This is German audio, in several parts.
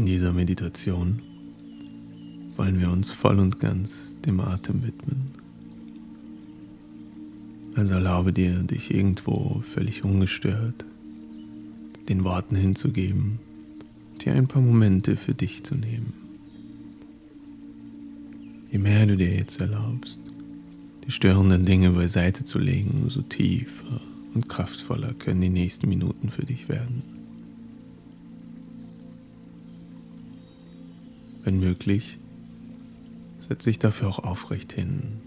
In dieser Meditation wollen wir uns voll und ganz dem Atem widmen. Also erlaube dir, dich irgendwo völlig ungestört den Worten hinzugeben, dir ein paar Momente für dich zu nehmen. Je mehr du dir jetzt erlaubst, die störenden Dinge beiseite zu legen, umso tiefer und kraftvoller können die nächsten Minuten für dich werden. Wenn möglich, setz dich dafür auch aufrecht hin.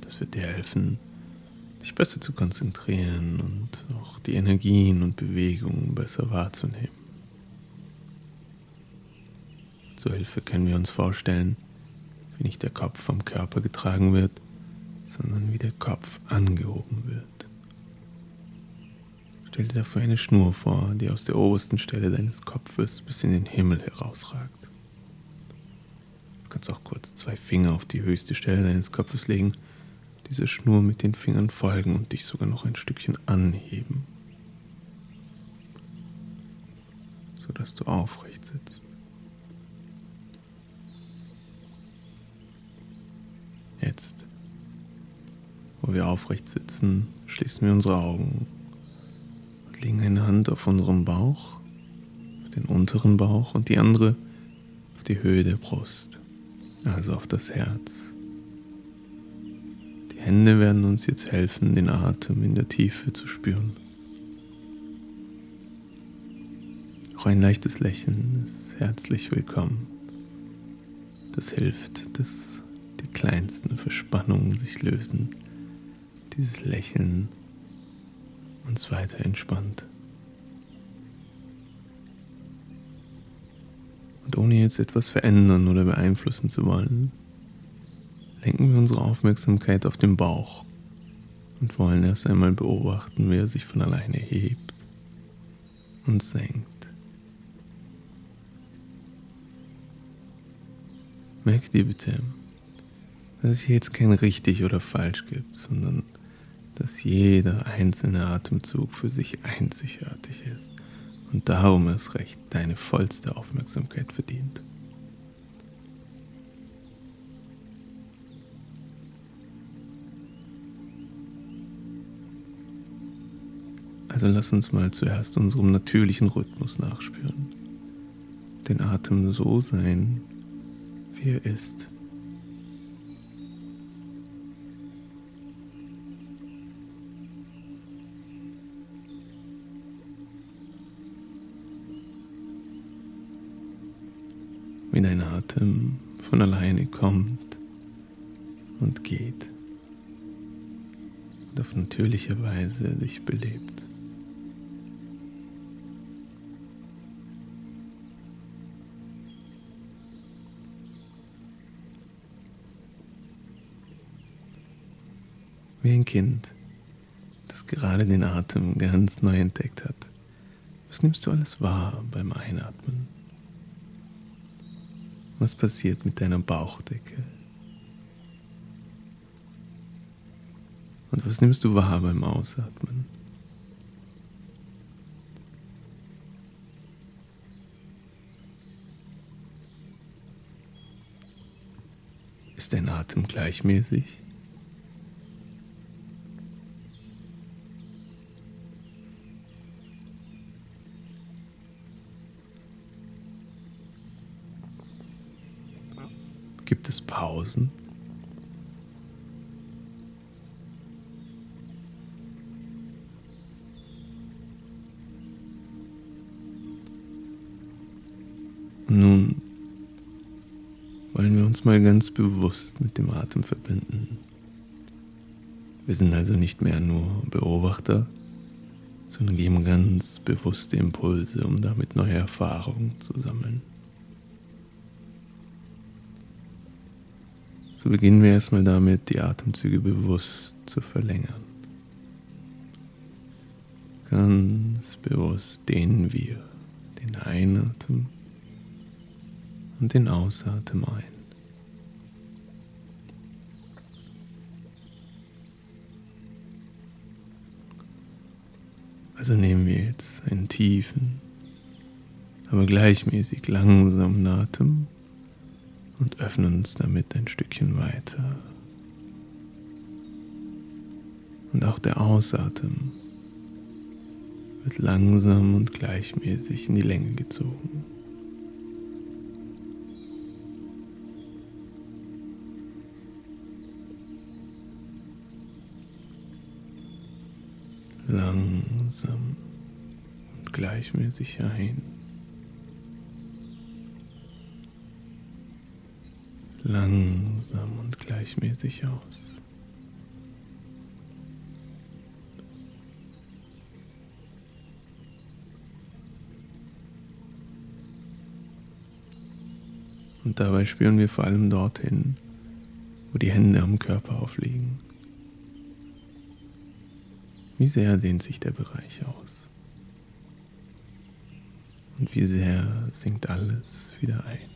Das wird dir helfen, dich besser zu konzentrieren und auch die Energien und Bewegungen besser wahrzunehmen. Zur Hilfe können wir uns vorstellen, wie nicht der Kopf vom Körper getragen wird, sondern wie der Kopf angehoben wird. Stell dir dafür eine Schnur vor, die aus der obersten Stelle deines Kopfes bis in den Himmel herausragt. Du kannst auch kurz zwei Finger auf die höchste Stelle deines Kopfes legen, diese Schnur mit den Fingern folgen und dich sogar noch ein Stückchen anheben, sodass du aufrecht sitzt. Jetzt, wo wir aufrecht sitzen, schließen wir unsere Augen und legen eine Hand auf unseren Bauch, auf den unteren Bauch und die andere auf die Höhe der Brust, also auf das Herz. Die Hände werden uns jetzt helfen, den Atem in der Tiefe zu spüren. Auch ein leichtes Lächeln ist herzlich willkommen. Das hilft, dass die kleinsten Verspannungen sich lösen. Dieses Lächeln uns weiter entspannt. Ohne jetzt etwas verändern oder beeinflussen zu wollen, lenken wir unsere Aufmerksamkeit auf den Bauch und wollen erst einmal beobachten, wie er sich von alleine hebt und senkt. Merk dir bitte, dass es hier jetzt kein richtig oder falsch gibt, sondern dass jeder einzelne Atemzug für sich einzigartig ist und darum erst recht deine vollste Aufmerksamkeit verdient. Also lass uns mal zuerst unserem natürlichen Rhythmus nachspüren. Den Atem so sein, wie er ist. Atem von alleine kommt und geht und auf natürliche Weise dich belebt. wie ein Kind, das gerade den Atem ganz neu entdeckt hat. Was nimmst du alles wahr beim Einatmen? Was passiert mit deiner Bauchdecke? Und was nimmst du wahr beim Ausatmen? Ist dein Atem gleichmäßig? Gibt es Pausen? Nun wollen wir uns mal ganz bewusst mit dem Atem verbinden. Wir sind also nicht mehr nur Beobachter, sondern geben ganz bewusste Impulse, um damit neue Erfahrungen zu sammeln. So beginnen wir erstmal damit, die Atemzüge bewusst zu verlängern. Ganz bewusst dehnen wir den Einatmen und den Ausatmen ein. Also nehmen wir jetzt einen tiefen, aber gleichmäßig langsamen Atem und öffnen uns damit ein Stückchen weiter. Und auch der Ausatmen wird langsam und gleichmäßig in die Länge gezogen. Langsam und gleichmäßig ein. Langsam und gleichmäßig aus. Und dabei spüren wir vor allem dorthin, wo die Hände am Körper aufliegen. Wie sehr dehnt sich der Bereich aus? Und wie sehr sinkt alles wieder ein?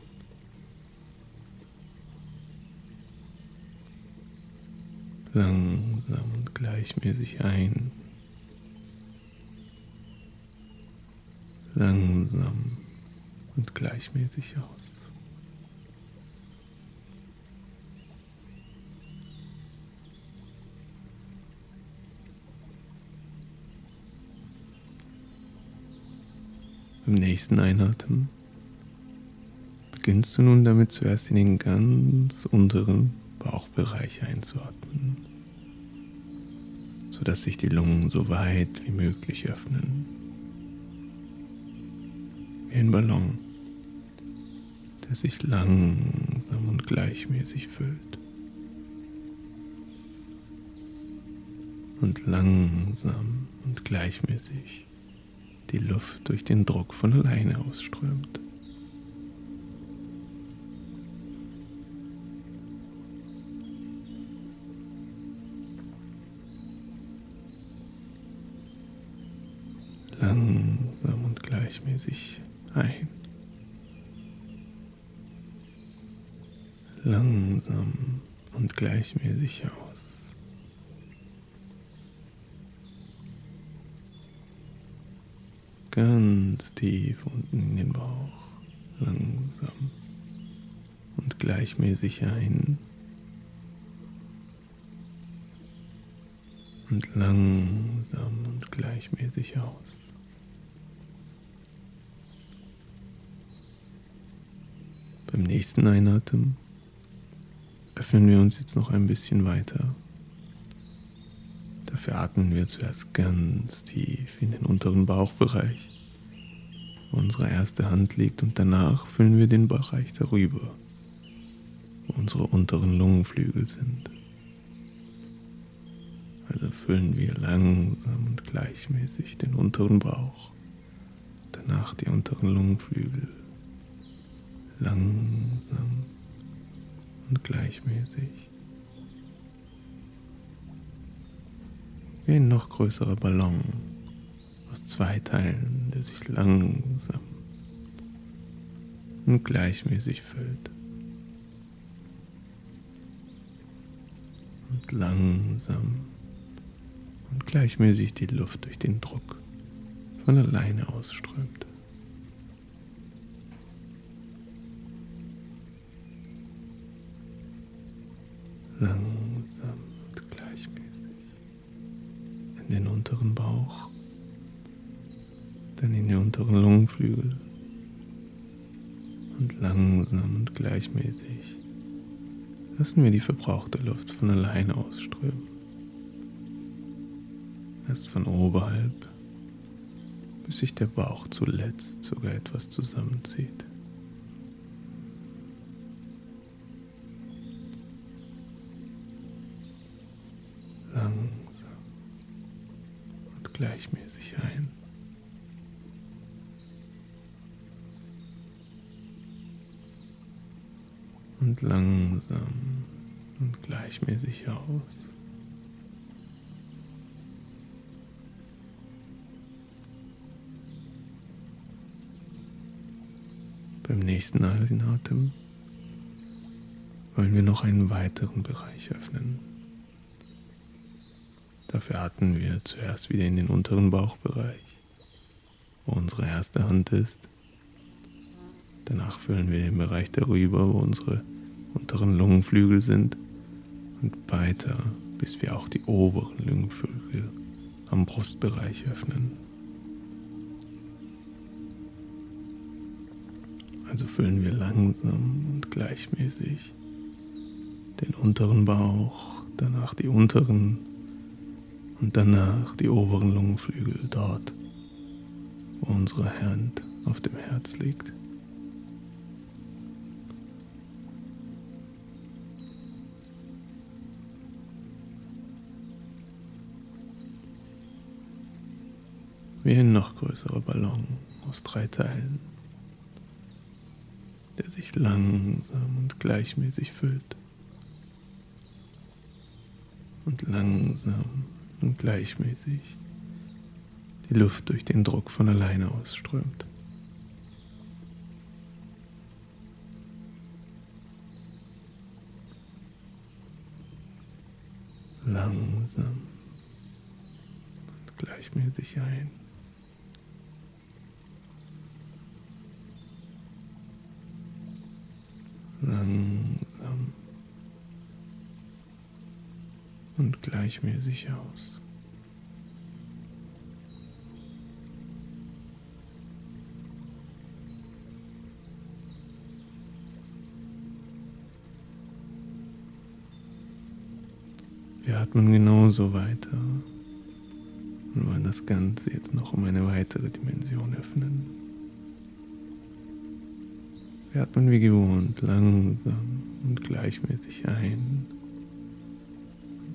Langsam und gleichmäßig ein. Langsam und gleichmäßig aus. Beim nächsten Einatmen beginnst du nun damit zuerst in den ganz unteren Bauchbereich einzuatmen, sodass sich die Lungen so weit wie möglich öffnen. Wie ein Ballon, der sich langsam und gleichmäßig füllt. Und langsam und gleichmäßig die Luft durch den Druck von alleine ausströmt. Langsam und gleichmäßig ein. Langsam und gleichmäßig aus. ganz tief unten in den Bauch, langsam und gleichmäßig ein und langsam und gleichmäßig aus. Beim nächsten Einatmen öffnen wir uns jetzt noch ein bisschen weiter. Dafür atmen wir zuerst ganz tief in den unteren Bauchbereich, wo unsere erste Hand liegt, und danach füllen wir den Bereich darüber, wo unsere unteren Lungenflügel sind. Also füllen wir langsam und gleichmäßig den unteren Bauch, danach die unteren Lungenflügel, langsam und gleichmäßig. wie ein noch größerer Ballon aus zwei Teilen, der sich langsam und gleichmäßig füllt. Und langsam und gleichmäßig die Luft durch den Druck von alleine ausströmt. Langsam den unteren Bauch, dann in die unteren Lungenflügel und langsam und gleichmäßig lassen wir die verbrauchte Luft von alleine ausströmen. Erst von oberhalb, bis sich der Bauch zuletzt sogar etwas zusammenzieht. Gleichmäßig ein. Und langsam und gleichmäßig aus. Beim nächsten Einatmen wollen wir noch einen weiteren Bereich öffnen. Dafür atmen wir zuerst wieder in den unteren Bauchbereich, wo unsere erste Hand ist, Danach füllen wir den Bereich darüber, wo unsere unteren Lungenflügel sind, und weiter, bis wir auch die oberen Lungenflügel am Brustbereich öffnen. Also füllen wir langsam und gleichmäßig den unteren Bauch, danach die unteren und danach die oberen Lungenflügel dort, wo unsere Hand auf dem Herz liegt. Wie ein noch größerer Ballon aus drei Teilen, der sich langsam und gleichmäßig füllt und langsam und gleichmäßig die Luft durch den Druck von alleine ausströmt. Langsam und gleichmäßig ein. Langsam und gleichmäßig aus. Wir atmen genauso weiter und wollen das Ganze jetzt noch um eine weitere Dimension öffnen. Wir atmen wie gewohnt langsam und gleichmäßig ein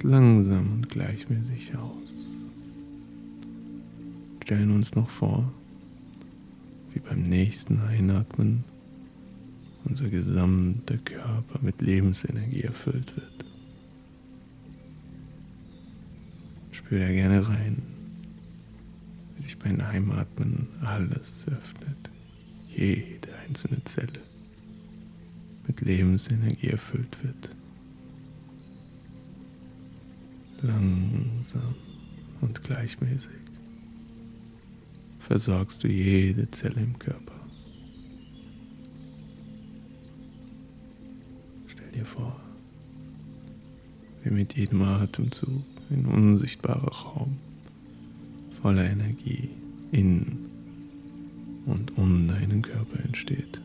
langsam und gleichmäßig aus. Stellen uns noch vor, wie beim nächsten Einatmen unser gesamter Körper mit Lebensenergie erfüllt wird. Spür da gerne rein, wie sich beim Heimatmen alles öffnet. Jede einzelne Zelle mit Lebensenergie erfüllt wird. Langsam und gleichmäßig versorgst du jede Zelle im Körper. Stell dir vor, wie mit jedem Atemzug ein unsichtbarer Raum voller Energie in und um deinen Körper entsteht.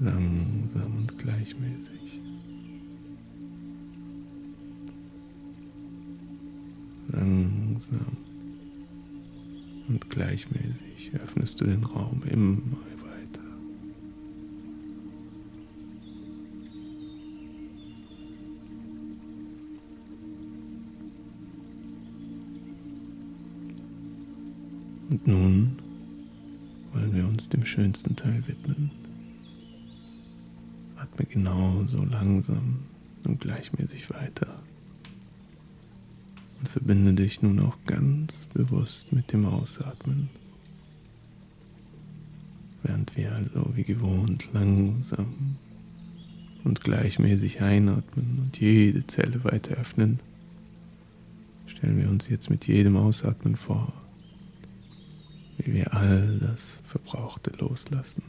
Langsam und gleichmäßig. Langsam und gleichmäßig öffnest du den Raum immer Und nun wollen wir uns dem schönsten Teil widmen. Atme genauso langsam und gleichmäßig weiter. Und verbinde dich nun auch ganz bewusst mit dem Ausatmen. Während wir also wie gewohnt langsam und gleichmäßig einatmen und jede Zelle weiter öffnen, stellen wir uns jetzt mit jedem Ausatmen vor, wie wir all das Verbrauchte loslassen.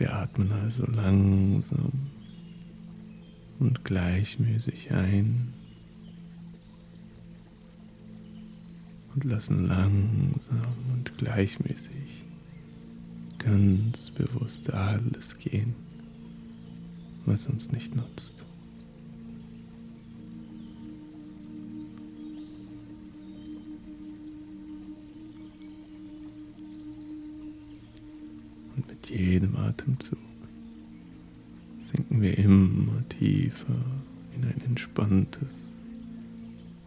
Wir atmen also langsam und gleichmäßig ein und lassen langsam und gleichmäßig ganz bewusst alles gehen, was uns nicht nutzt. Jedem Atemzug sinken wir immer tiefer in ein entspanntes,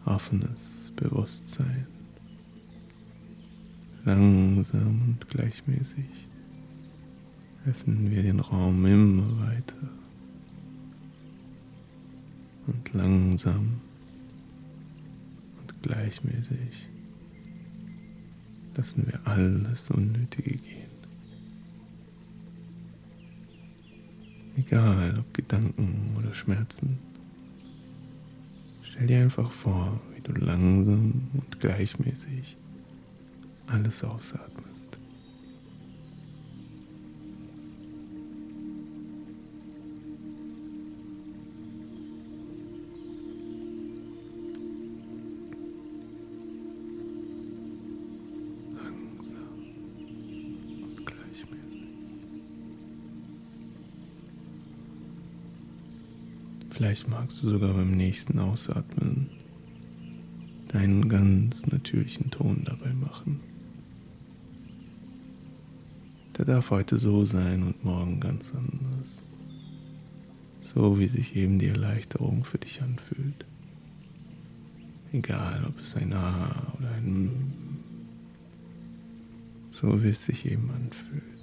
offenes Bewusstsein. Langsam und gleichmäßig öffnen wir den Raum immer weiter. Und langsam und gleichmäßig lassen wir alles Unnötige gehen. Egal ob Gedanken oder Schmerzen. Stell dir einfach vor, wie du langsam und gleichmäßig alles ausatmest. Vielleicht magst du sogar beim nächsten Ausatmen deinen ganz natürlichen Ton dabei machen. Der darf heute so sein und morgen ganz anders. So wie sich eben die Erleichterung für dich anfühlt. Egal, ob es ein A oder ein M. So wie es sich eben anfühlt.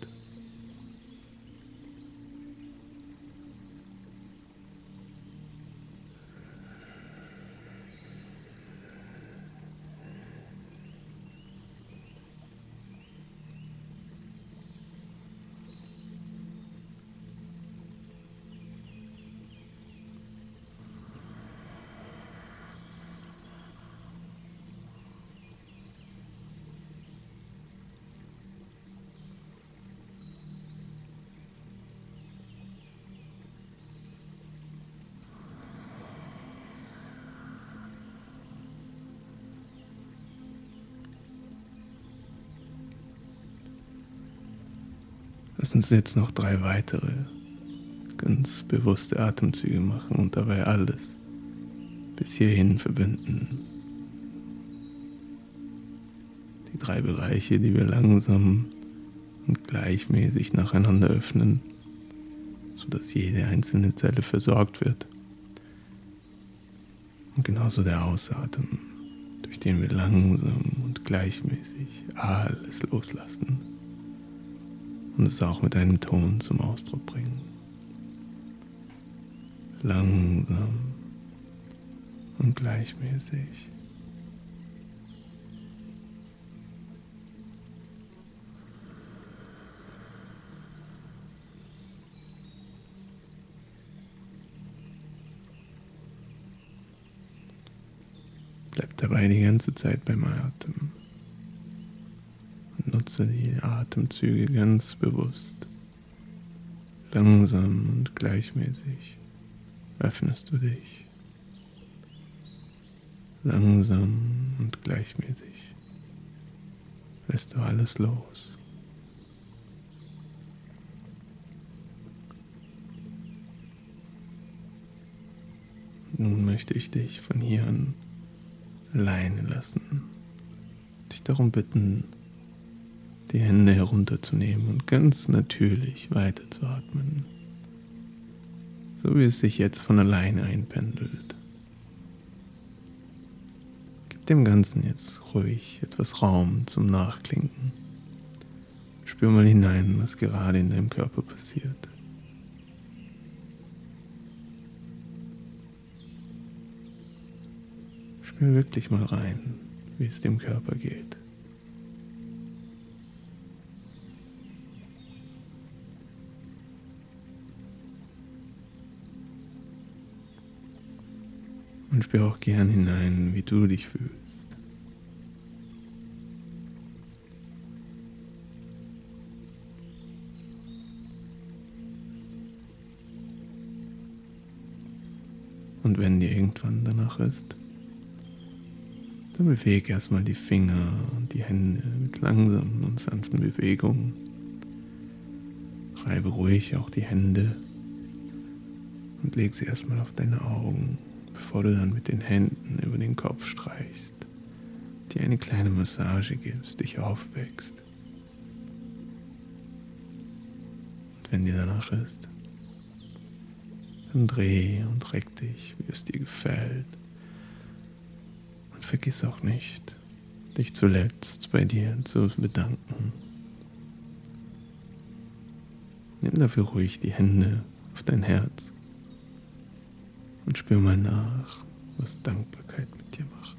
Lass uns jetzt noch drei weitere ganz bewusste Atemzüge machen und dabei alles bis hierhin verbinden. Die drei Bereiche, die wir langsam und gleichmäßig nacheinander öffnen, sodass jede einzelne Zelle versorgt wird. Und genauso der Ausatmen, durch den wir langsam und gleichmäßig alles loslassen und es auch mit einem Ton zum Ausdruck bringen. Langsam und gleichmäßig. Bleib dabei die ganze Zeit beim Atem. Nutze die Atemzüge ganz bewusst. Langsam und gleichmäßig öffnest du dich. Langsam und gleichmäßig lässt du alles los. Nun möchte ich dich von hier an alleine lassen. Dich darum bitten, die Hände herunterzunehmen und ganz natürlich weiterzuatmen, so wie es sich jetzt von alleine einpendelt. Gib dem Ganzen jetzt ruhig etwas Raum zum Nachklinken. Spür mal hinein, was gerade in deinem Körper passiert. Spür wirklich mal rein, wie es dem Körper geht. Und spür auch gern hinein, wie du dich fühlst. Und wenn dir irgendwann danach ist, dann bewege erstmal die Finger und die Hände mit langsamen und sanften Bewegungen. Reibe ruhig auch die Hände und leg sie erstmal auf deine Augen bevor du dann mit den Händen über den Kopf streichst, dir eine kleine Massage gibst, dich aufwächst. Und wenn dir danach ist, dann dreh und reck dich, wie es dir gefällt. Und vergiss auch nicht, dich zuletzt bei dir zu bedanken. Nimm dafür ruhig die Hände auf dein Herz und spür mal nach, was Dankbarkeit mit dir macht.